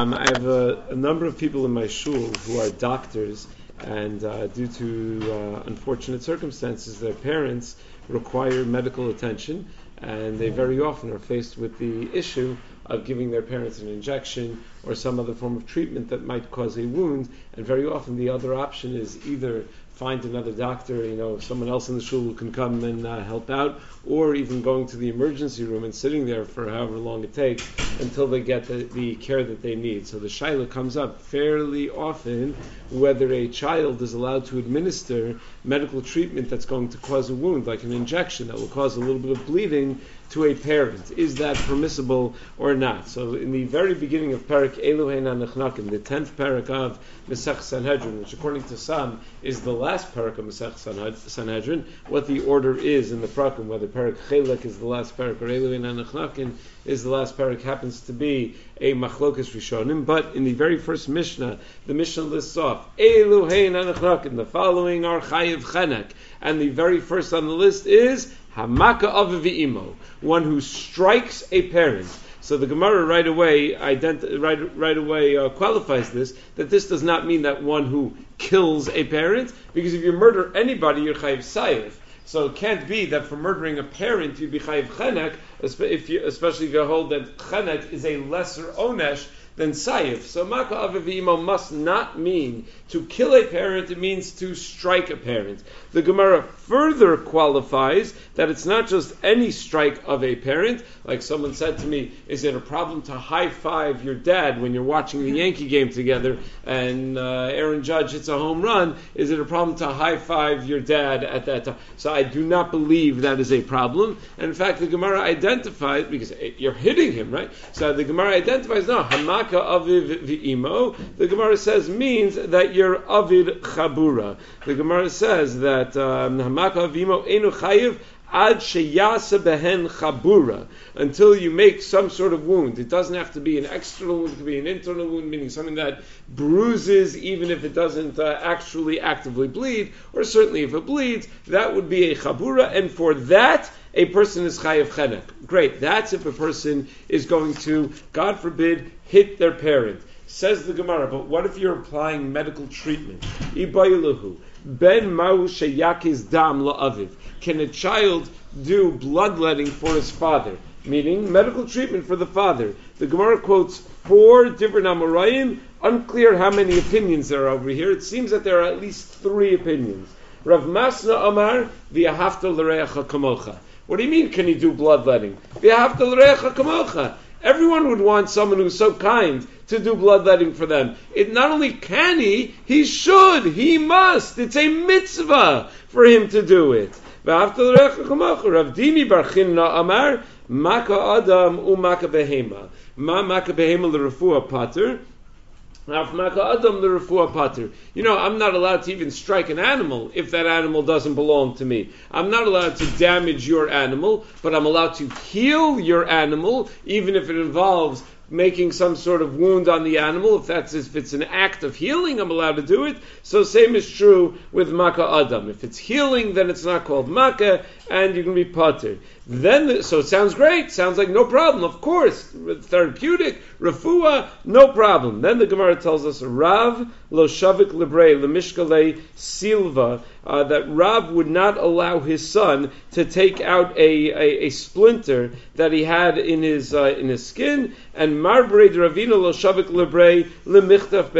Um, I have a, a, number of people in my shul who are doctors, and uh, due to uh, unfortunate circumstances, their parents require medical attention, and they very often are faced with the issue of giving their parents an injection or some other form of treatment that might cause a wound. And very often, the other option is either find another doctor, you know, someone else in the shul who can come and uh, help out, or even going to the emergency room and sitting there for however long it takes until they get the, the care that they need. So the shaila comes up fairly often whether a child is allowed to administer medical treatment that's going to cause a wound, like an injection that will cause a little bit of bleeding to a parent. Is that permissible or not? So in the very beginning of Parak Eluhen Anachnakim, the tenth parak of Mesech Sanhedrin, which according to some is the last parak of Mesech Sanhedrin, what the order is in the prakim, whether parak Chelek is the last parak or Eluhen Anachnakim is the last parak, happens to be a Machlokas Rishonim. But in the very first Mishnah, the Mishnah lists off Eluhen Anachnakim. The following are Chayiv Chenek, and the very first on the list is Hamaka Aviv one who strikes a parent. So the Gemara right away ident- right, right away uh, qualifies this that this does not mean that one who kills a parent, because if you murder anybody, you're chayiv sayif. So it can't be that for murdering a parent you'd be chayiv chenek, especially if you hold that chenek is a lesser onesh than Saif. So Maka Avivimo must not mean to kill a parent, it means to strike a parent. The Gemara further qualifies that it's not just any strike of a parent. Like someone said to me, is it a problem to high five your dad when you're watching the Yankee game together and uh, Aaron Judge hits a home run? Is it a problem to high five your dad at that time? So I do not believe that is a problem. And in fact, the Gemara identifies, because you're hitting him, right? So the Gemara identifies, no, Aviv v'imo. The Gemara says means that you're avid chabura. The Gemara says that um, Hamaka v'imo enu chayiv ad sheyasa behen chabura, until you make some sort of wound. It doesn't have to be an external wound, it could be an internal wound, meaning something that bruises even if it doesn't uh, actually actively bleed, or certainly if it bleeds, that would be a chabura, and for that, a person is chayav chenek. Great, that's if a person is going to, God forbid, hit their parent. Says the Gemara, but what if you're applying medical treatment? Ibayiluhu. Ben Mau Shayakiz Dam La'aviv. Can a child do bloodletting for his father? Meaning medical treatment for the father. The Gemara quotes four different Amoraim. Unclear how many opinions there are over here. It seems that there are at least three opinions. Rav Masna Amar v'yahavta l'reacha kamocha. What do you mean? Can he do bloodletting? Everyone would want someone who's so kind to do bloodletting for them. It not only can he, he should, he must. It's a mitzvah for him to do it. Rav Dimi. Ma Maka Behema Pater. You know, I'm not allowed to even strike an animal if that animal doesn't belong to me. I'm not allowed to damage your animal, but I'm allowed to heal your animal, even if it involves making some sort of wound on the animal. If that's if it's an act of healing, I'm allowed to do it. So same is true with Makkah Adam. If it's healing, then it's not called Makkah, and you can be pottered. Then, so it sounds great. Sounds like no problem. Of course, therapeutic, refuah, no problem. Then the Gemara tells us Rav lo shavik libre silva uh, that Rav would not allow his son to take out a, a, a splinter that he had in his uh, in his skin, and marbre Ravina lo shavik libre lemichtaf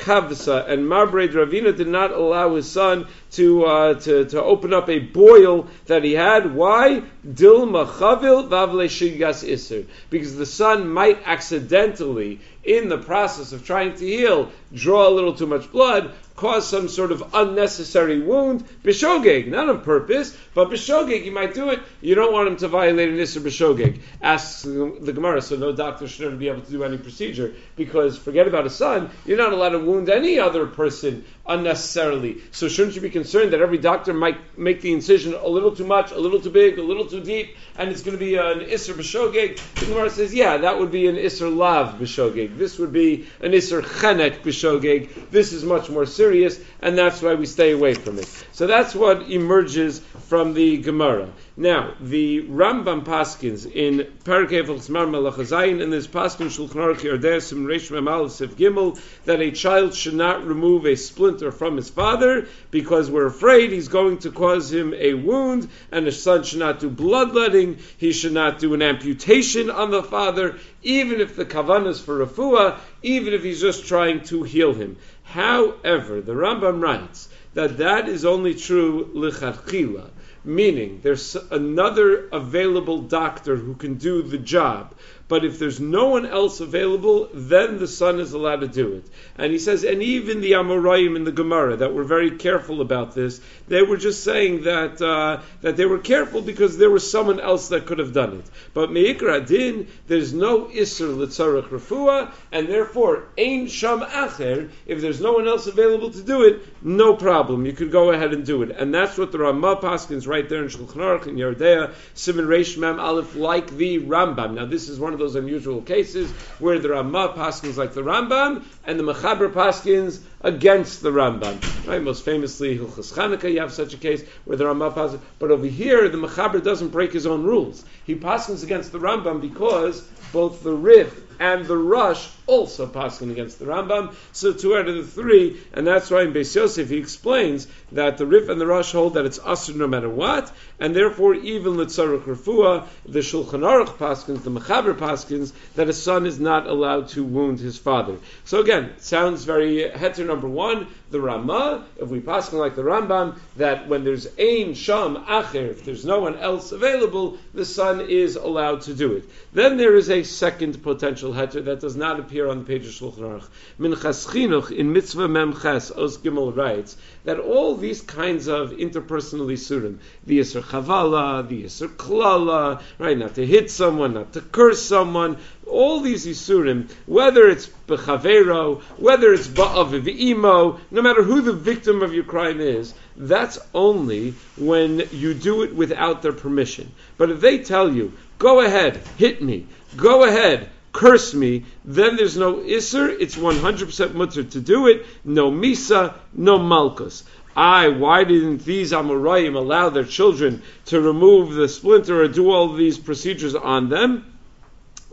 kavsa, and Marbre Ravina did not allow his son to, uh, to, to open up a boil that he had. Why? Dilma chavil vavle shigas iser. Because the son might accidentally, in the process of trying to heal, draw a little too much blood, cause some sort of unnecessary wound, bishogeg, not on purpose, but bishogeg, you might do it. You don't want him to violate an isser bishogeg. Asks the Gemara, so no doctor should ever be able to do any procedure because forget about a son, you're not allowed to wound any other person unnecessarily. So shouldn't you be concerned that every doctor might make the incision a little too much, a little too big, a little too deep, and it's going to be an isser b'shogeg? The Gemara says, yeah, that would be an isser lav b'shogeg. This would be an isser chenek b'shogeg. This is much more serious serious, and that's why we stay away from it. So that's what emerges from the Gemara. Now, the Rambam Paskins in Parakeh Mar Malachazayin in this Paskin Shulchan Aruch Yardesim Reish Memal Sif Gimel that a child should not remove a splinter from his father because we're afraid he's going to cause him a wound, and a son should not do bloodletting. He should not do an amputation on the father, even if the kavanah is for refuah, even if he's just trying to heal him. However, the Rambam writes that that is only true lichatchila meaning there's another available doctor who can do the job. But if there's no one else available, then the son is allowed to do it. And he says, and even the Amoraim in the Gemara that were very careful about this, they were just saying that uh, that they were careful because there was someone else that could have done it. But Meikra Din, there's no Isser Litzarech Rafua, and therefore Ein Sham Acher, if there's no one else available to do it, no problem. You could go ahead and do it. And that's what the Ramah Paskins right there in Shulchan Aruch in Yerdea, Simon Reish Mem Aleph, like the Rambam. Now this is one of those unusual cases where the Ramah paskins like the Rambam and the Mechaber paskins against the Rambam. Right? Most famously, Hilchas Chanukah, you have such a case where the Ramah paskins. But over here, the Mechaber doesn't break his own rules. He paskins against the Rambam because both the Rif and the Rosh also passing against the Rambam. So two out of the three, and that's why in Beis Yosef he explains that the Rif and the Rosh hold that it's usher no matter what, and therefore even Litzaruk Rafua, the Shulchan Aruch Paskins, the Mechaber Paskins, that a son is not allowed to wound his father. So again, sounds very heter number one, the Ramah, if we pass like the Rambam, that when there's Ein Sham Acher, if there's no one else available, the son is allowed to do it. Then there is a second potential heter that does not appear on the page of Shulchan Aruch. Minchas Chinuch in Mitzvah Memches Os Gimel writes that all these kinds of interpersonal isurim, the Yisr Chavala, the Yisr Klala, right, not to hit someone, not to curse someone, all these isurim, whether it's bechavero, whether it's ba'av imo, no matter who the victim of your crime is, that's only when you do it without their permission. But if they tell you, go ahead, hit me, go ahead, curse me, then there's no isser, it's 100% mutter to do it, no misa, no malchus. I, why didn't these Amoraim allow their children to remove the splinter or do all these procedures on them?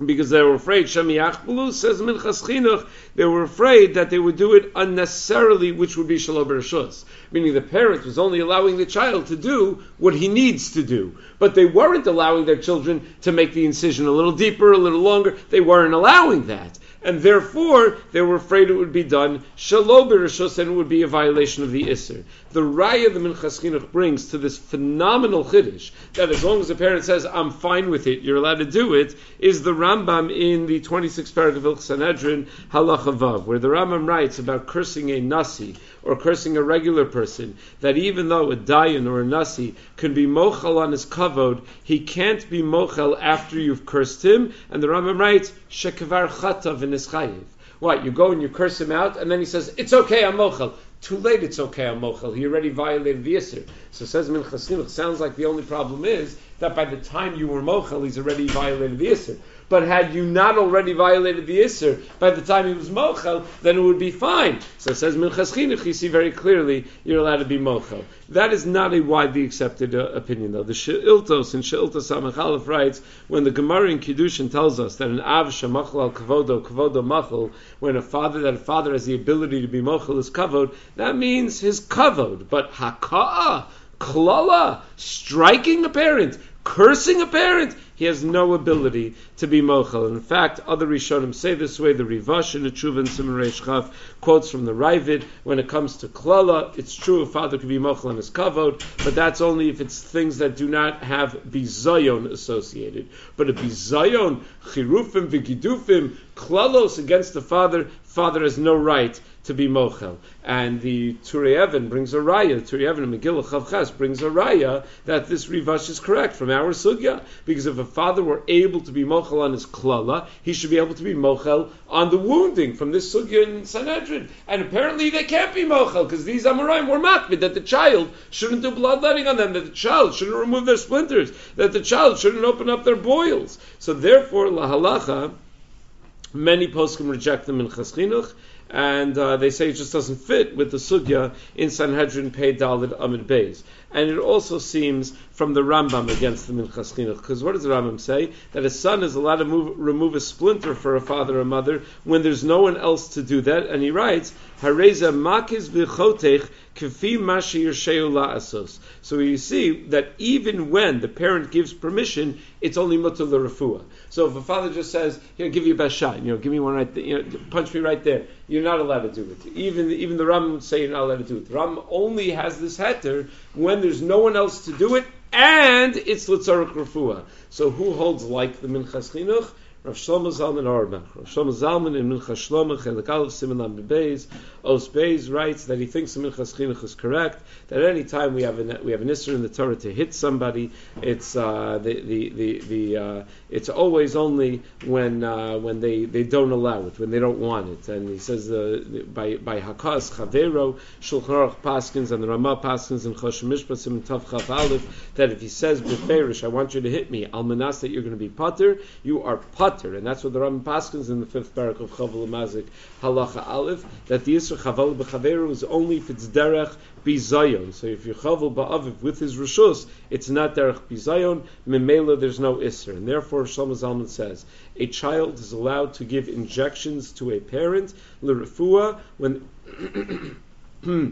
Because they were afraid Achbulu says Minchas Chinuch they were afraid that they would do it unnecessarily, which would be Shalom Bereshus. Meaning the parent was only allowing the child to do what he needs to do, but they weren't allowing their children to make the incision a little deeper, a little longer. They weren't allowing that and therefore they were afraid it would be done shalom b'rishus and it would be a violation of the Isser. The raya the Minchas Chinuch brings to this phenomenal chiddush that as long as the parent says I'm fine with it, you're allowed to do it, is the Rambam in the 26th paragraph of Sanhedrin Halacha Vav, where the Rambam writes about cursing a nasi or cursing a regular person, that even though a dayan or a nasi can be mochel on his kavod, he can't be mochel after you've cursed him. And the Rambam writes, shekavar chatav in his chayiv. What, you go and you curse him out, and then he says, it's okay, I'm mochel. Too late, it's okay, I'm mochel. He already violated the Yisr. So says Minchas sounds like the only problem is that by the time you were mochel, he's already violated the Yisr. But had you not already violated the Isser by the time he was Mochel, then it would be fine. So it says Minchas Chinuch, you see very clearly you're allowed to be Mochel. That is not a widely accepted uh, opinion, though. The She'iltos in She'iltos Samachalef writes, when the Gemara in Kiddushin tells us that an Av Shemachal al Kavodo, Kavodo Machal, when a father, that a father has the ability to be Mochel is Kavod, that means his Kavod. But Haka'ah, Klala, striking a parent, cursing a parent, he has no ability to be mochel. In fact, other Rishonim say this way. The Rivash in the Tshuva and Simon quotes from the Ravid, when it comes to klala, it's true a father can be mochel on his kavod, but that's only if it's things that do not have bizayon associated. But a bizayon, chirufim, vigidufim, klalos against the father, father has no right to be mochel. And the Turei brings a raya, Turei Even and Megillah Chavchas brings a raya that this Rivash is correct from our sugya. Because if a father were able to be mochel on his klala, he should be able to be mochel on the wounding from this sugya in Sanhedrin. And apparently they can't be mochel because these Amoraim were matmid that the child shouldn't do bloodletting on them, that the child shouldn't remove their splinters, that the child shouldn't open up their boils. So therefore, la halacha, many poskim reject them in chaschinuch, and uh, they say it just doesn't fit with the sugya in Sanhedrin Pei Dalid Amid Beis. And it also seems from the Rambam against the Minchas Chinuch, because what does the Rambam say? That a son is allowed to move, remove a splinter for a father or mother when there's no one else to do that, and he writes, Hareza makiz. So you see that even when the parent gives permission, it's only mutter l'rafua. So if a father just says, "Here, give you a best shot," you know, give me one right you know, punch me right there, you're not allowed to do it. Even even the Ram would say you're not allowed to do it. The Ram only has this heter when there's no one else to do it, and it's l'tzarek rafua. So who holds like the minchas chinuch? Rav Shlomo Zalman Auerbach. Rav Shlomo Zalman in Minchas Shlomo Chelik Aleph Siman Lam Beis Os Beis writes that he thinks the Minchas Chinuch is correct. That any time we have an we have an issue in the Torah to hit somebody, it's uh, the the the, the uh, it's always only when uh, when they, they don't allow it, when they don't want it. And he says uh, by by Hakas Chavero Shulchan Aruch Paskins and the Ramah Paskins and Choshen Mishpasim and Tav Chav Aleph that if he says Beferish, I want you to hit me, Almanas that you're going to be Pater, you are And that's what the Rambam Paskins in the fifth parak of Chavel Mazik Halacha Aleph, that the Yisra Chavel B'Chaveru is only if it's derech bizayon. So if you're Ba'aviv with his Rishus, it's not derech bizayon. Memela, there's no Isra, and therefore Shlomo Zalman says a child is allowed to give injections to a parent l'refua when. Hmm,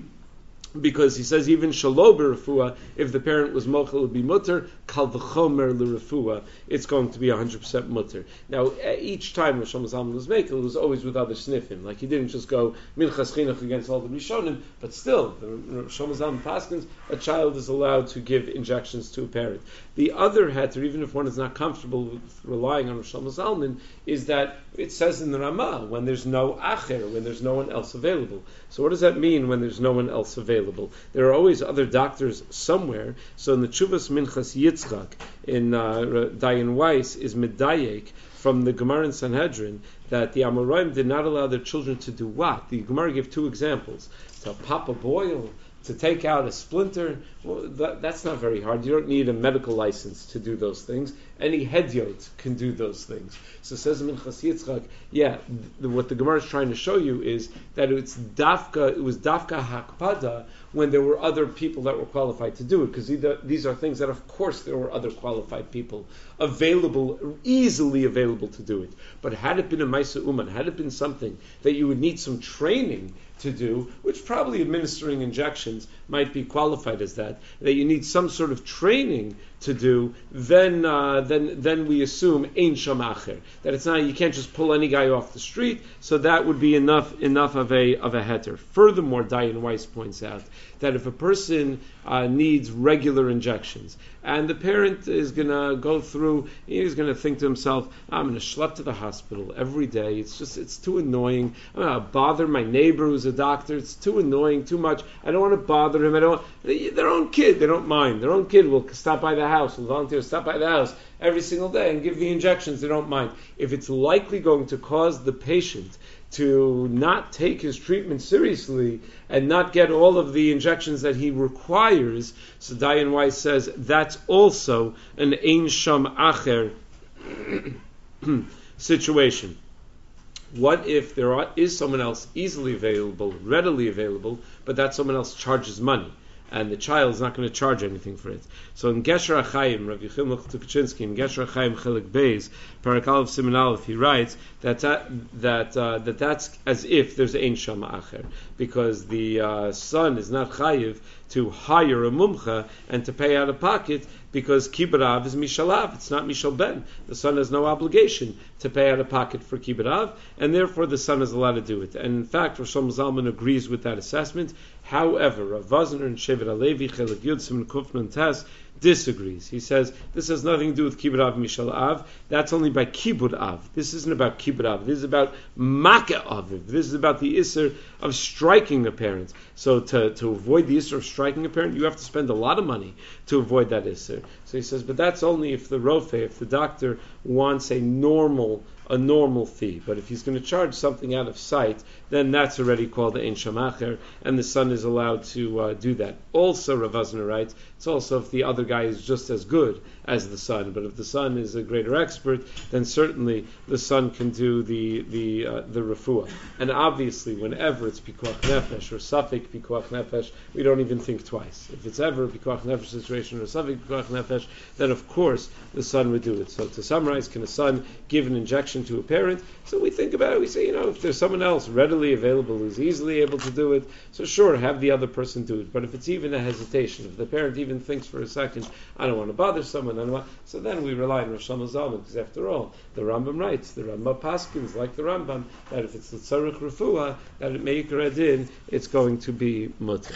because he says even shalob refuah, if the parent was mochel, would be mutter. Kal v'chomer it's going to be 100% mutter. Now, each time Rosh Hashanah was making, it was always with other sniffing. Like he didn't just go chinuch against all the rishonim, but still, the Rosh Hashanah paskins, a child is allowed to give injections to a parent. The other heter, even if one is not comfortable with relying on Rosh Hashanah is that it says in the Ramah when there's no acher, when there's no one else available. So what does that mean when there's no one else available? There are always other doctors somewhere. So in the Chuvas Minchas Yitzchak in uh, Dayan Weiss is Medayek from the Gemara in Sanhedrin that the Amoraim did not allow their children to do what? The Gemara gave two examples: to pop a boil, to take out a splinter, well, that, that's not very hard. You don't need a medical license to do those things. Any hedyot can do those things. So says Minchas Yitzchak, yeah, what the Gemara is trying to show you is that it's dafka, it was dafka hakpada when there were other people that were qualified to do it, because these are things that, of course, there were other qualified people available, easily available to do it. But had it been a Maisa Uman, had it been something that you would need some training to do, which probably administering injections might be qualified as that, that you need some sort of training to do, then uh, then then we assume ein shamacher that it's not you can't just pull any guy off the street. So that would be enough enough of a of a heter. Furthermore, Dayan Weiss points out that if a person uh, needs regular injections and the parent is to go through, he's to think to himself, I'm to schlep to the hospital every day. It's just it's too annoying. I'm to bother my neighbor who's a doctor. It's too annoying, too much. I don't want to bother him. I don't. Their own kid, they don't mind. Their own kid will stop by the house, will volunteer, stop by the house every single day and give the injections. They don't mind. If it's likely going to cause the patient to not take his treatment seriously and not get all of the injections that he requires, so Dayan Weiss says that's also an Ein Sham Acher situation. What if there are, is someone else easily available, readily available, but that someone else charges money? And the child is not going to charge anything for it. So in Gesher HaChaim, Rav Yechim Tukachinsky, in Gesher HaChaim Chelik Beis, Parakalev Siman Aleph, he writes that that that, uh, that that's as if there's ein shama acher, because the uh, son is not chayiv to hire a mumcha and to pay out of pocket because kibbarav is mishalav. It's not mishal ben. The son has no obligation to pay out of pocket for kibbarav, and therefore the son is allowed to do it. And in fact, Rosh Zalman agrees with that assessment. However, Rav Wosner and Shevet HaLevi Chelik Yud Siman Kufman Tes disagrees. He says this has nothing to do with kibbud av mishal av. That's only by kibbud av. This isn't about kibbud av. This is about maka aviv. This is about the isser of striking a parent. So to, to avoid the isser of striking a parent, you have to spend a lot of money to avoid that isser. So he says, but that's only if the rofe, if the doctor wants a normal a normal fee. But if he's going to charge something out of sight, then that's already called the Ein Shamacher, and the son is allowed to uh, do that. Also, Ravazna writes, it's also if the other guy is just as good as the son, but if the son is a greater expert, then certainly the son can do the the uh, the refuah. And obviously, whenever it's pikuach nefesh or suffik pikuach nefesh, we don't even think twice. If it's ever a pikuach nefesh situation or suffik pikuach nefesh, then of course the son would do it. So to summarize, can a son give an injection to a parent? So we think about it. We say, you know, if there's someone else readily available who's easily able to do it, so sure, have the other person do it. But if it's even a hesitation, if the parent even thinks for a second, I don't want to bother someone, I don't want, so then we rely on Rosh Hashanah because after all, the Rambam writes, the Rambam Paskins, like the Rambam, that if it's the Refuah, that it may in, it's going to be mutter.